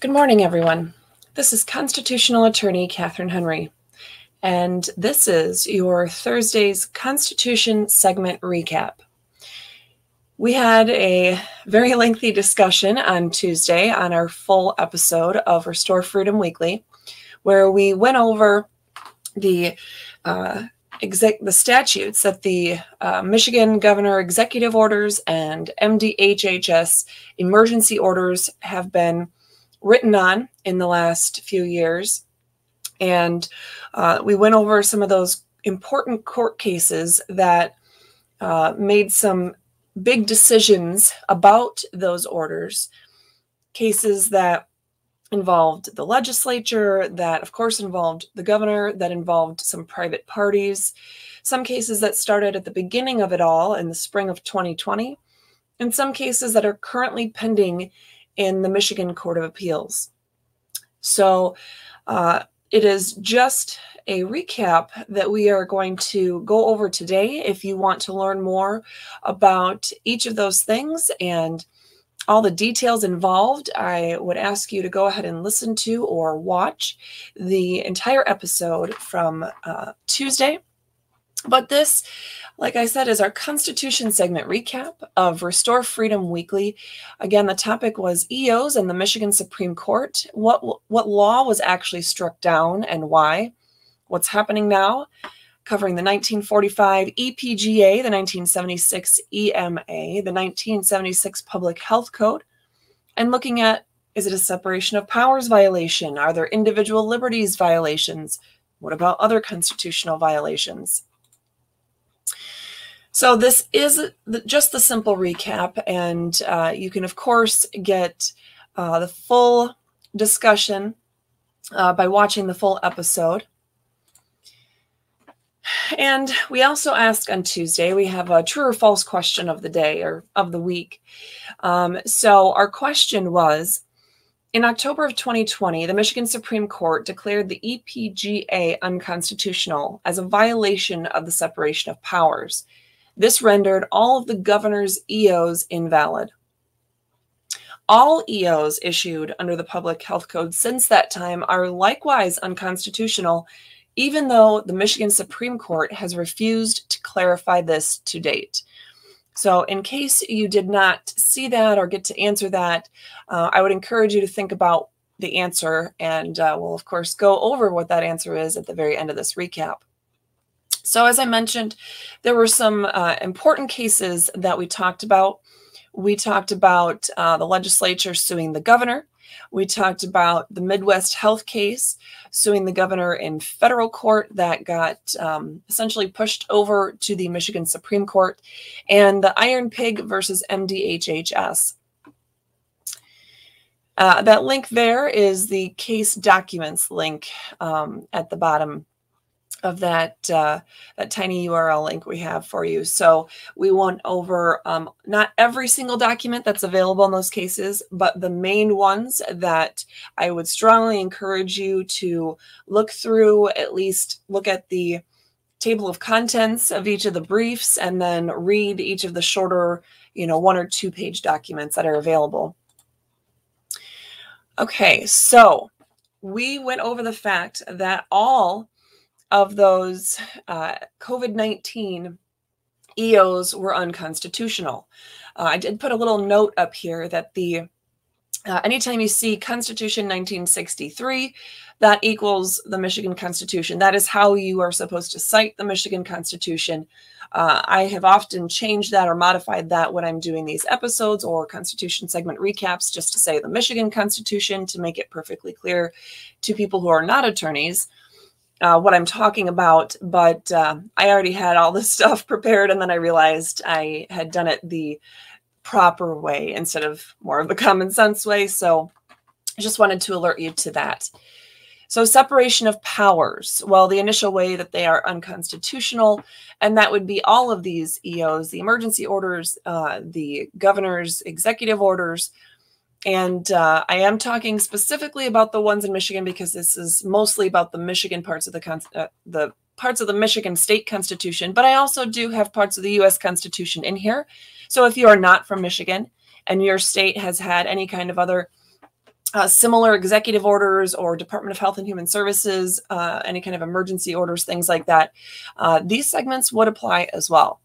Good morning, everyone. This is constitutional attorney Catherine Henry, and this is your Thursday's Constitution segment recap. We had a very lengthy discussion on Tuesday on our full episode of Restore Freedom Weekly, where we went over the uh, exec- the statutes that the uh, Michigan Governor Executive Orders and MDHHS emergency orders have been written on in the last few years. And uh, we went over some of those important court cases that uh, made some big decisions about those orders, cases that involved the legislature, that of course involved the governor, that involved some private parties, some cases that started at the beginning of it all in the spring of 2020, and some cases that are currently pending in the Michigan Court of Appeals. So uh, it is just a recap that we are going to go over today. If you want to learn more about each of those things and all the details involved, I would ask you to go ahead and listen to or watch the entire episode from uh, Tuesday. But this like I said, is our Constitution segment recap of Restore Freedom Weekly. Again, the topic was EOs and the Michigan Supreme Court. What what law was actually struck down and why? What's happening now? Covering the 1945 EPGA, the 1976 EMA, the 1976 Public Health Code, and looking at is it a separation of powers violation? Are there individual liberties violations? What about other constitutional violations? So this is just the simple recap, and uh, you can, of course, get uh, the full discussion uh, by watching the full episode. And we also ask on Tuesday, we have a true or false question of the day or of the week. Um, so our question was, in October of 2020, the Michigan Supreme Court declared the EPGA unconstitutional as a violation of the separation of powers. This rendered all of the governor's EOs invalid. All EOs issued under the Public Health Code since that time are likewise unconstitutional, even though the Michigan Supreme Court has refused to clarify this to date. So, in case you did not see that or get to answer that, uh, I would encourage you to think about the answer, and uh, we'll, of course, go over what that answer is at the very end of this recap. So, as I mentioned, there were some uh, important cases that we talked about. We talked about uh, the legislature suing the governor. We talked about the Midwest Health case suing the governor in federal court that got um, essentially pushed over to the Michigan Supreme Court, and the Iron Pig versus MDHHS. Uh, that link there is the case documents link um, at the bottom of that uh, that tiny URL link we have for you. So we went over um, not every single document that's available in those cases, but the main ones that I would strongly encourage you to look through, at least look at the table of contents of each of the briefs, and then read each of the shorter, you know, one or two page documents that are available. Okay, so we went over the fact that all of those uh, COVID 19 EOs were unconstitutional. Uh, I did put a little note up here that the uh, anytime you see Constitution 1963, that equals the Michigan Constitution. That is how you are supposed to cite the Michigan Constitution. Uh, I have often changed that or modified that when I'm doing these episodes or Constitution segment recaps, just to say the Michigan Constitution to make it perfectly clear to people who are not attorneys uh, what I'm talking about, but uh, I already had all this stuff prepared, and then I realized I had done it the proper way instead of more of the common sense way. So I just wanted to alert you to that. So, separation of powers. Well, the initial way that they are unconstitutional, and that would be all of these EOs, the emergency orders, uh, the governor's executive orders, and uh, I am talking specifically about the ones in Michigan because this is mostly about the Michigan parts of the uh, the parts of the Michigan state constitution, but I also do have parts of the US constitution in here. So if you are not from Michigan and your state has had any kind of other uh, similar executive orders or Department of Health and Human Services, uh, any kind of emergency orders, things like that, uh, these segments would apply as well.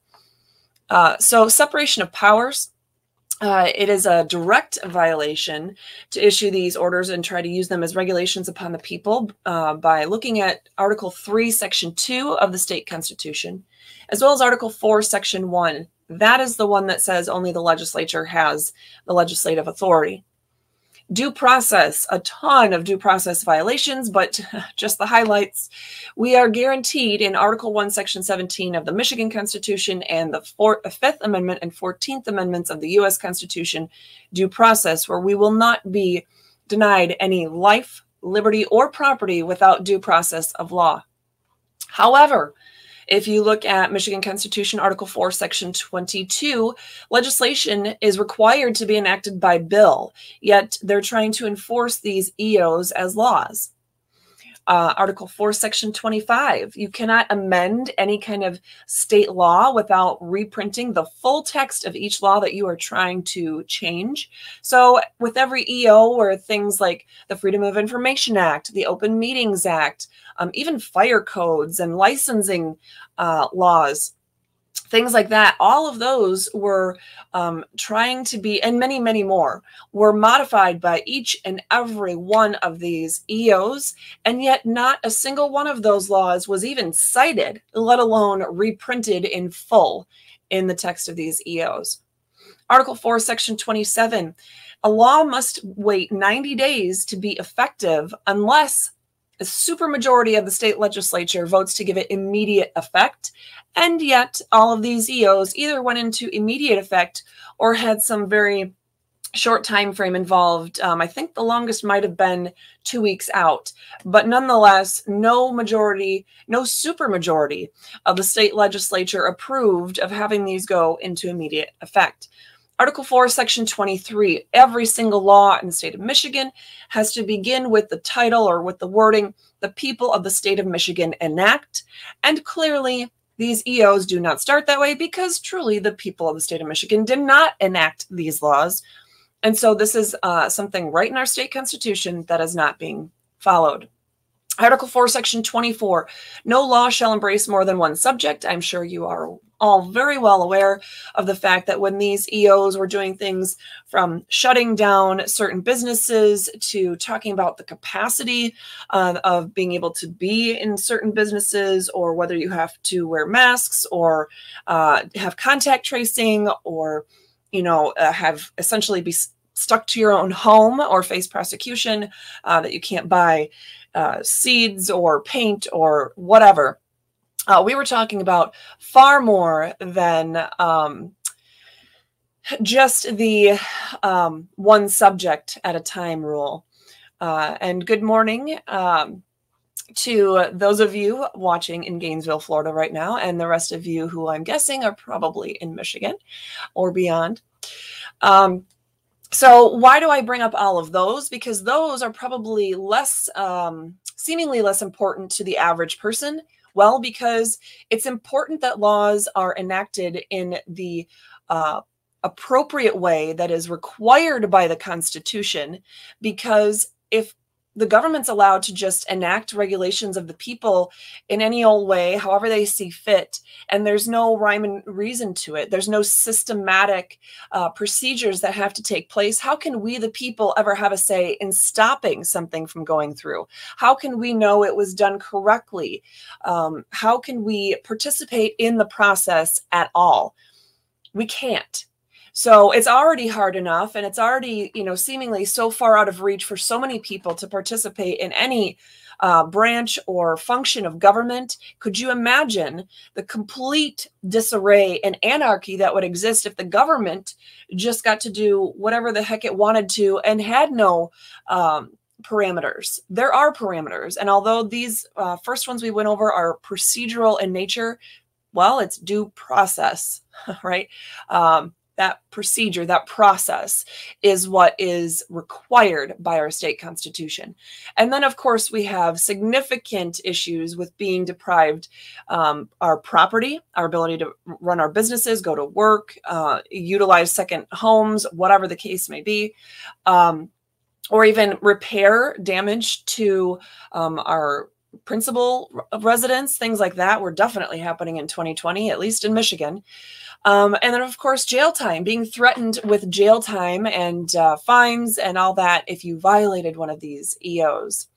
Uh, so, separation of powers. Uh, it is a direct violation to issue these orders and try to use them as regulations upon the people uh, by looking at Article 3, Section 2 of the state constitution, as well as Article 4, Section 1. That is the one that says only the legislature has the legislative authority due process, a ton of due process violations, but just the highlights. We are guaranteed in Article 1, Section 17 of the Michigan Constitution and the Fifth Amendment and 14th Amendments of the U.S. Constitution due process, where we will not be denied any life, liberty, or property without due process of law. However, if you look at Michigan Constitution, Article 4, Section 22, legislation is required to be enacted by bill, yet they're trying to enforce these EOs as laws uh, Article 4, Section 25. You cannot amend any kind of state law without reprinting the full text of each law that you are trying to change. So, with every EO, or things like the Freedom of Information Act, the Open Meetings Act, um, even fire codes and licensing uh, laws, things like that all of those were um, trying to be and many many more were modified by each and every one of these eos and yet not a single one of those laws was even cited let alone reprinted in full in the text of these eos article 4 section 27 a law must wait 90 days to be effective unless a supermajority of the state legislature votes to give it immediate effect. And yet, all of these EOs either went into immediate effect or had some very short time frame involved. Um, I think the longest might have been two weeks out, but nonetheless, no majority, no supermajority of the state legislature approved of having these go into immediate effect. Article 4, Section 23 every single law in the state of Michigan has to begin with the title or with the wording, the people of the state of Michigan enact. And clearly, these EOs do not start that way because truly the people of the state of Michigan did not enact these laws. And so this is uh, something right in our state constitution that is not being followed. Article 4, Section 24 No law shall embrace more than one subject. I'm sure you are all very well aware of the fact that when these EOs were doing things from shutting down certain businesses to talking about the capacity uh, of being able to be in certain businesses, or whether you have to wear masks or uh, have contact tracing or you know, uh, have essentially be stuck to your own home or face prosecution, uh, that you can't buy uh, seeds or paint or whatever. Uh, we were talking about far more than um, just the um, one subject at a time rule. Uh, and good morning um, to those of you watching in Gainesville, Florida right now, and the rest of you who I'm guessing are probably in Michigan or beyond. Um, so why do I bring up all of those? Because those are probably less, um, seemingly less important to the average person. Well, because it's important that laws are enacted in the uh, appropriate way that is required by the Constitution. Because if the government's allowed to just enact regulations of the people in any old way, however they see fit, and there's no rhyme and reason to it. There's no systematic uh, procedures that have to take place. How can we, the people, ever have a say in stopping something from going through? How can we know it was done correctly? Um, how can we participate in the process at all? We can't so it's already hard enough and it's already, you know, seemingly so far out of reach for so many people to participate in any uh, branch or function of government. Could you imagine the complete disarray and anarchy that would exist if the government just got to do whatever the heck it wanted to and had no um, parameters? There are parameters. And although these uh, first ones we went over are procedural in nature, well, it's due process, right? Um, that procedure, that process is what is required by our state constitution. And then, of course, we have significant issues with being deprived um, our property, our ability to run our businesses, go to work, uh, utilize second homes, whatever the case may be. Um, or even repair damage to um, our principal residence, things like that were definitely happening in 2020, at least in Michigan. Um, and then, of course, jail time, being threatened with jail time and uh, fines and all that if you violated one of these EOs.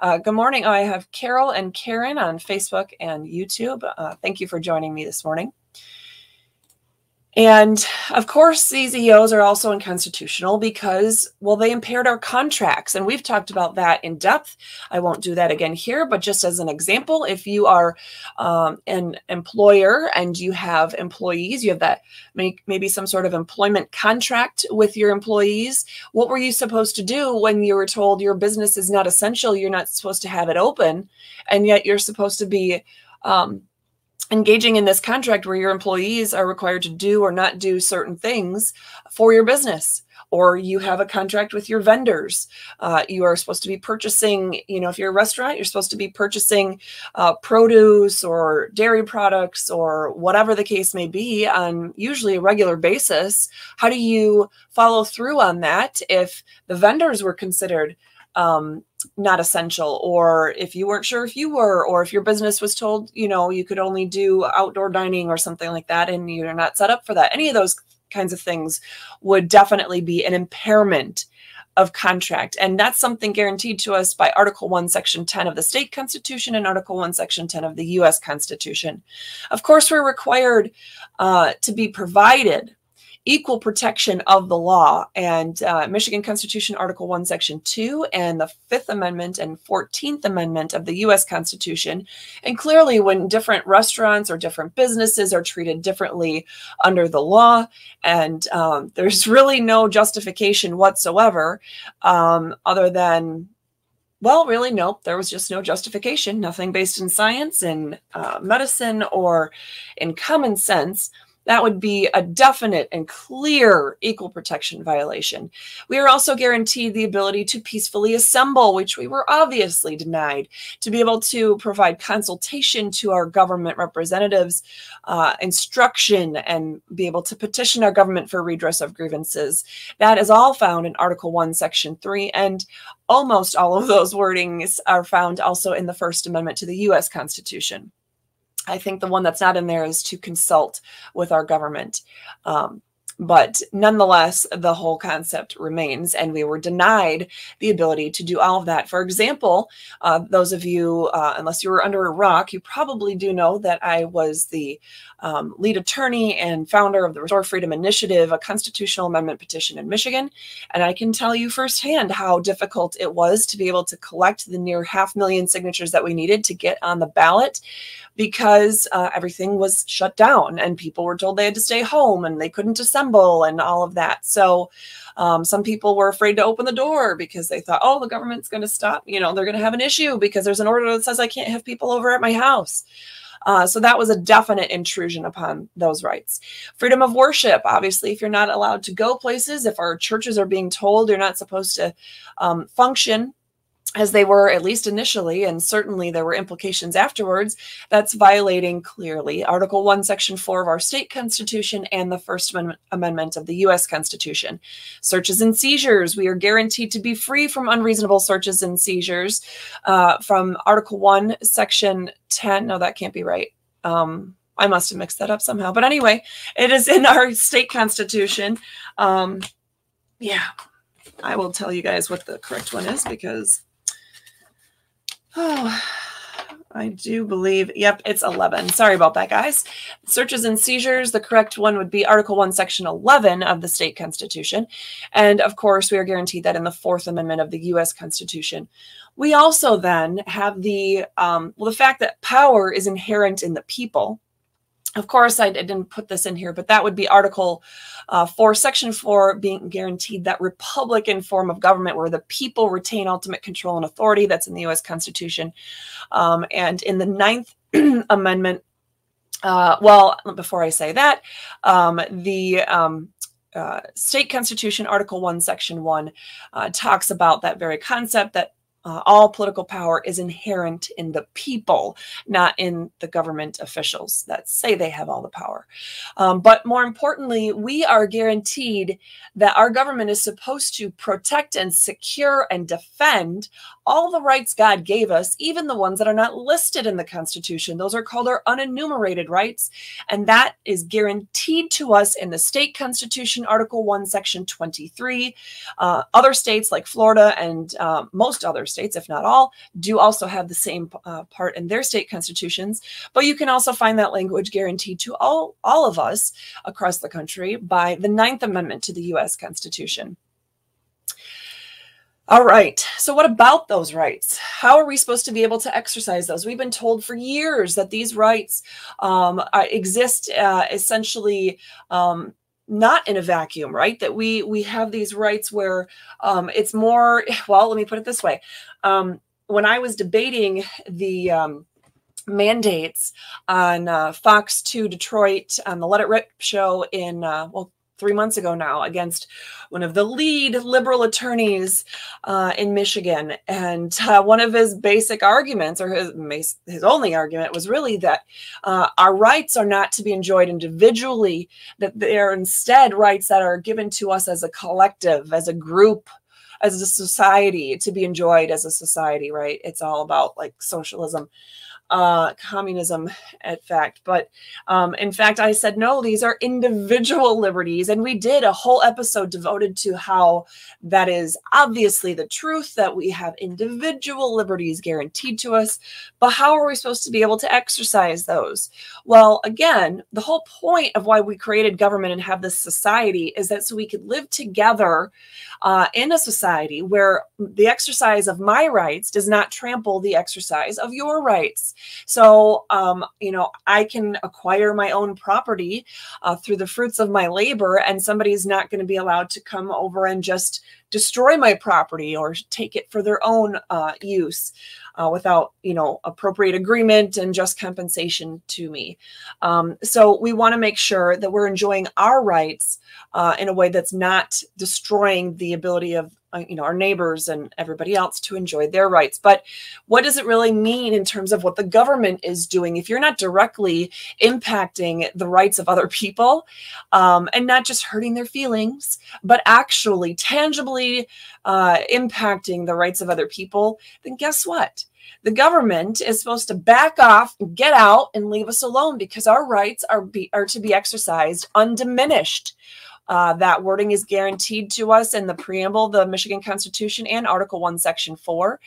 Uh, good morning. Oh, I have Carol and Karen on Facebook and YouTube. Uh, thank you for joining me this morning. And of course, these EOs are also unconstitutional because, well, they impaired our contracts. And we've talked about that in depth. I won't do that again here, but just as an example, if you are um, an employer and you have employees, you have that maybe some sort of employment contract with your employees, what were you supposed to do when you were told your business is not essential? You're not supposed to have it open, and yet you're supposed to be. Um, engaging in this contract where your employees are required to do or not do certain things for your business. Or you have a contract with your vendors. Uh, you are supposed to be purchasing you know if you're a restaurant you're supposed to be purchasing uh, produce or dairy products or whatever the case may be on usually a regular basis. How do you follow through on that if the vendors were considered um, not essential or if you weren't sure if you were or if your business was told you know you could only do outdoor dining or something like that and you're not set up for that. Any of those kinds of things would definitely be an impairment of contract and that's something guaranteed to us by article 1 section 10 of the state constitution and article 1 section 10 of the us constitution. Of course we're required uh, to be provided equal protection of the law. And uh, Michigan Constitution, Article 1, Section 2, and the Fifth Amendment and 14th Amendment of the U.S. Constitution. And clearly, when different restaurants or different businesses are treated differently under the law, and um, there's really no justification whatsoever um, other than well, really, nope. There was just no justification, nothing based in science, in uh, medicine, or in common sense that would be a definite and clear equal protection violation. We are also guaranteed the ability to peacefully assemble, which we were obviously denied, to be able to provide consultation to our government representatives, uh, instruction, and be able to petition our government for redress of grievances. That is all found in Article 1, Section 3, and almost all of those wordings are found also in the First Amendment to the U.S. Constitution. I think the one that's not in there is to consult with our government. Um, but nonetheless, the whole concept remains, and we were denied the ability to do all of that. For example, uh, those of you, uh, unless you were under a rock, you probably do know that I was the um, lead attorney and founder of the Restore Freedom Initiative, a constitutional amendment petition in Michigan. And I can tell you firsthand how difficult it was to be able to collect the near half million signatures that we needed to get on the ballot because uh, everything was shut down and people were told they had to stay home and they couldn't assemble and all of that. So um, some people were afraid to open the door because they thought, oh, the government's going to stop, you know, they're going to have an issue because there's an order that says I can't have people over at my house. Uh, so that was a definite intrusion upon those rights. Freedom of worship. Obviously, if you're not allowed to go places, if our churches are being told you're not supposed to um, function as they were at least initially, and certainly there were implications afterwards, that's violating clearly Article 1, Section 4 of our state constitution and the First Amendment of the U.S. Constitution. Searches and seizures, we are guaranteed to be free from unreasonable searches and seizures uh, from Article 1, Section 10. No, that can't be right. Um, I must have mixed that up somehow. But anyway, it is in our state constitution. Um, yeah, I will tell you guys what the correct one is because Oh, I do believe, yep, it's 11. Sorry about that, guys. Searches and seizures, the correct one would be Article 1, Section 11 of the state constitution. And of course, we are guaranteed that in the Fourth Amendment of the U.S. Constitution. We also then have the, um, well, the fact that power is inherent in the people of course, I, didn't put this in here, but that would be Article uh, 4, Section 4, being guaranteed that Republican form of government where the people retain ultimate control and authority. That's in the U.S. Constitution. Um, and in the Ninth Amendment, uh, well, before I say that, um, the um, uh, state constitution, Article 1, Section 1, uh, talks about that very concept that uh, all political power is inherent in the people, not in the government officials that say they have all the power. Um, but more importantly, we are guaranteed that our government is supposed to protect and secure and defend all the rights God gave us, even the ones that are not listed in the Constitution. Those are called our unenumerated rights. And that is guaranteed to us in the state constitution, Article 1, Section 23. Uh, other states like Florida and uh, most other states, if not all, do also have the same uh, part in their state constitutions. But you can also find that language guaranteed to all, all of us across the country by the Ninth Amendment to the U.S. Constitution. All right. So, what about those rights? How are we supposed to be able to exercise those? We've been told for years that these rights um, exist uh, essentially um, not in a vacuum, right? That we we have these rights where um, it's more. Well, let me put it this way: um, when I was debating the um, mandates on uh, Fox 2 Detroit on the Let It Rip show in, uh, well, three months ago now against one of the lead liberal attorneys uh, in Michigan. And uh, one of his basic arguments, or his, his only argument, was really that uh, our rights are not to be enjoyed individually, that they're instead rights that are given to us as a collective, as a group. As a society to be enjoyed as a society, right? It's all about like socialism uh, communism, in fact. But um, in fact, I said, no, these are individual liberties. And we did a whole episode devoted to how that is obviously the truth that we have individual liberties guaranteed to us. But how are we supposed to be able to exercise those? Well, again, the whole point of why we created government and have this society is that so we could live together uh, in a society where the exercise of my rights does not trample the exercise of your rights. So, um, you know, I can acquire my own property uh, through the fruits of my labor, and somebody is not going to be allowed to come over and just destroy my property or take it for their own uh, use uh, without, you know, appropriate agreement and just compensation to me. Um, so we want to make sure that we're enjoying our rights uh, in a way that's not destroying the ability of you know our neighbors and everybody else to enjoy their rights but what does it really mean in terms of what the government is doing if you're not directly impacting the rights of other people um, and not just hurting their feelings but actually tangibly uh, impacting the rights of other people then guess what the government is supposed to back off, get out, and leave us alone because our rights are be, are to be exercised undiminished. Uh, that wording is guaranteed to us in the preamble, the Michigan Constitution, and Article 1, Section 4.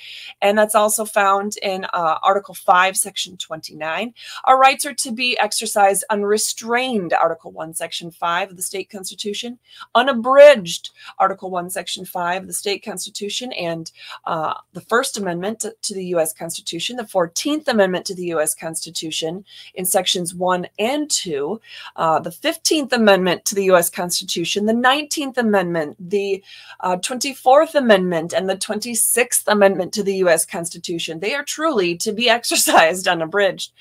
And that's also found in uh, Article 5, Section 29. Our rights are to be exercised unrestrained, Article 1, Section 5 of the state constitution, unabridged, Article 1, Section 5 of the state constitution, and uh, the First Amendment to, to the U.S. Constitution, the 14th Amendment to the U.S. Constitution in Sections 1 and 2, uh, the 15th Amendment to the U.S. Constitution Constitution, the 19th Amendment, the uh, 24th Amendment, and the 26th Amendment to the U.S. Constitution. They are truly to be exercised unabridged.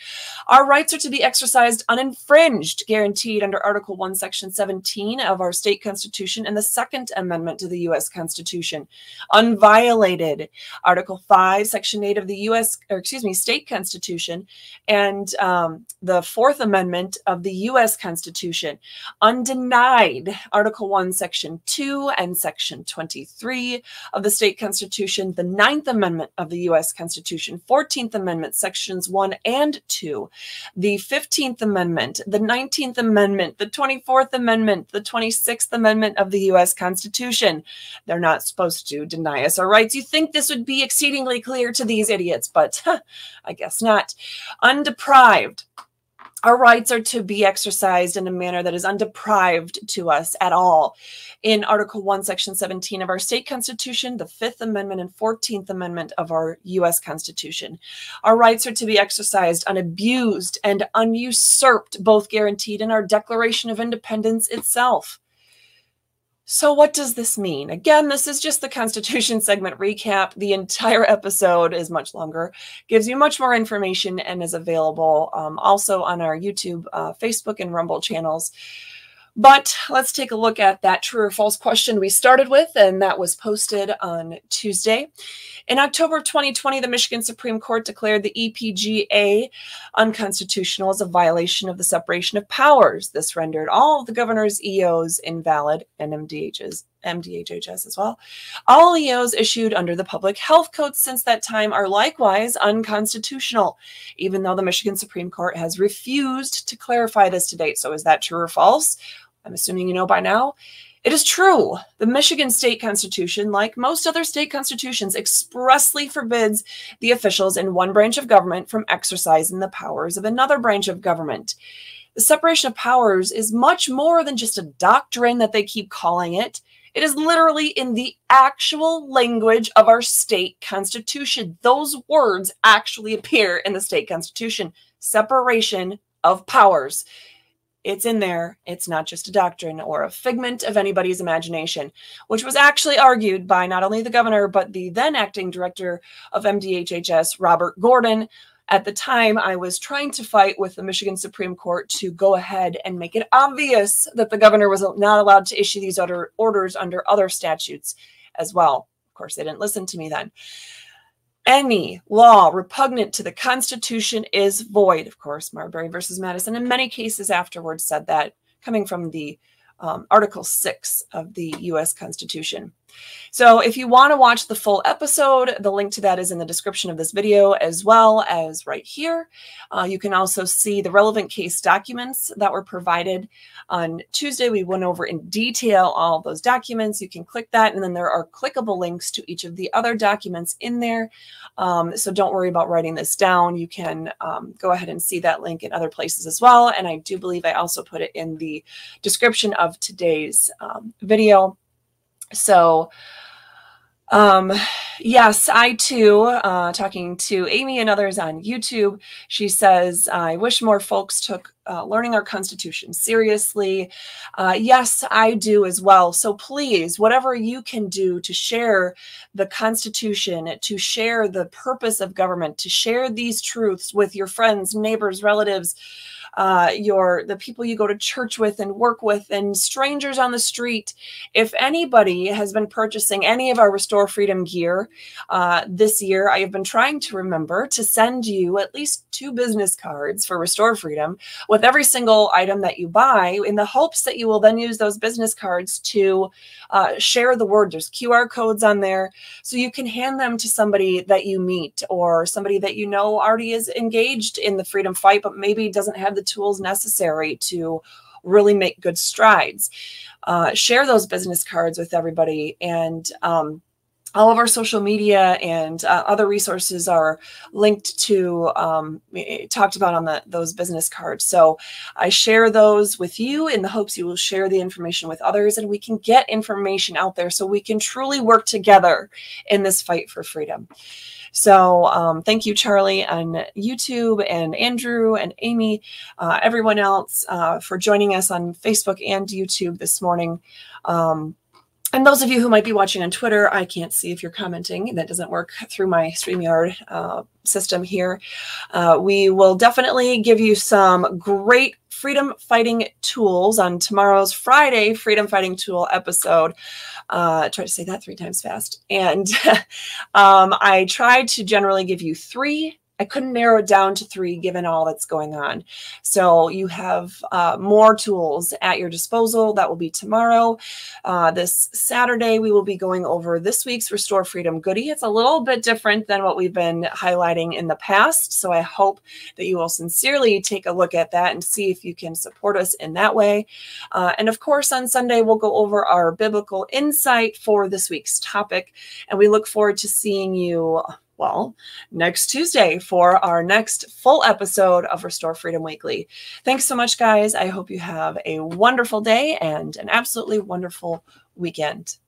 Our rights are to be exercised uninfringed, guaranteed under Article 1, Section 17 of our state constitution and the Second Amendment to the U.S. Constitution. Unviolated, Article 5, Section 8 of the U.S., or excuse me, state constitution, and um, the Fourth Amendment of the U.S. Constitution. Undenied, Article 1, Section 2 and Section 23 of the state constitution, the Ninth Amendment of the U.S. Constitution, 14th Amendment, Sections 1 and 2, the 15th Amendment, the 19th Amendment, the 24th Amendment, the 26th Amendment of the U.S. Constitution. They're not supposed to deny us our rights. You think this would be exceedingly clear to these idiots, but I guess not. Undeprived our rights are to be exercised in a manner that is undeprived to us at all. In Article 1, Section 17 of our state constitution, the Fifth Amendment and 14th Amendment of our U.S. Constitution. Our rights are to be exercised unabused and unusurped, both guaranteed in our Declaration of Independence itself. So, what does this mean? Again, this is just the Constitution segment recap. The entire episode is much longer, gives you much more information, and is available um, also on our YouTube, uh, Facebook, and Rumble channels. But let's take a look at that true or false question we started with, and that was posted on Tuesday. In October 2020, the Michigan Supreme Court declared the EPGA unconstitutional as a violation of the separation of powers. This rendered all of the governor's EOs invalid and MDHs, MDHHS as well. All EOs issued under the Public Health Code since that time are likewise unconstitutional, even though the Michigan Supreme Court has refused to clarify this to date. So is that true or false? I'm assuming you know by now. It is true. The Michigan state constitution, like most other state constitutions, expressly forbids the officials in one branch of government from exercising the powers of another branch of government. The separation of powers is much more than just a doctrine that they keep calling it. It is literally in the actual language of our state constitution. Those words actually appear in the state constitution separation of powers. It's in there. It's not just a doctrine or a figment of anybody's imagination, which was actually argued by not only the governor, but the then acting director of MDHHS, Robert Gordon. At the time, I was trying to fight with the Michigan Supreme Court to go ahead and make it obvious that the governor was not allowed to issue these order, orders under other statutes as well. Of course, they didn't listen to me then any law repugnant to the Constitution is void. Of course, Marbury versus Madison, in many cases afterwards, said that coming from the um, Article 6 of the US Constitution. So if you want to watch the full episode, the link to that is in the description of this video as well as right here. Uh, you can also see the relevant case documents that were provided on Tuesday. We went over in detail all those documents. You can click that and then there are clickable links to each of the other documents in there. Um, so don't worry about writing this down. You can um, go ahead and see that link in other places as well. And I do believe I also put it in the description of today's um, video. So, um, yes, I too, uh, talking to Amy and others on YouTube, she says, I wish more folks took uh, learning our Constitution seriously. Uh, yes, I do as well. So please, whatever you can do to share the Constitution, to share the purpose of government, to share these truths with your friends, neighbors, relatives, uh, your the people you go to church with and work with and strangers on the street if anybody has been purchasing any of our restore freedom gear uh, this year i have been trying to remember to send you at least two business cards for restore freedom with every single item that you buy in the hopes that you will then use those business cards to uh, share the word there's qr codes on there so you can hand them to somebody that you meet or somebody that you know already is engaged in the freedom fight but maybe doesn't have the tools necessary to really make good strides. Uh, share those business cards with everybody and um, all of our social media and uh, other resources are linked to um, talked about on the those business cards so i share those with you in the hopes you will share the information with others and we can get information out there so we can truly work together in this fight for freedom so um, thank you, Charlie, on YouTube, and Andrew, and Amy, uh, everyone else uh, for joining us on Facebook and YouTube this morning. Um, and those of you who might be watching on Twitter, I can't see if you're commenting. That doesn't work through my StreamYard uh, system here. Uh, we will definitely give you some great freedom fighting tools on tomorrow's Friday freedom fighting tool episode. Uh, try to say that three times fast. And um, I tried to generally give you three I couldn't narrow it down to three given all that's going on. So you have uh, more tools at your disposal. That will be tomorrow. Uh, this Saturday, we will be going over this week's Restore Freedom goodie. It's a little bit different than what we've been highlighting in the past. So I hope that you will sincerely take a look at that and see if you can support us in that way. Uh, and of course, on Sunday, we'll go over our biblical insight for this week's topic. And we look forward to seeing you well, next Tuesday for our next full episode of Restore Freedom Weekly. Thanks so much, guys. I hope you have a wonderful day and an absolutely wonderful weekend.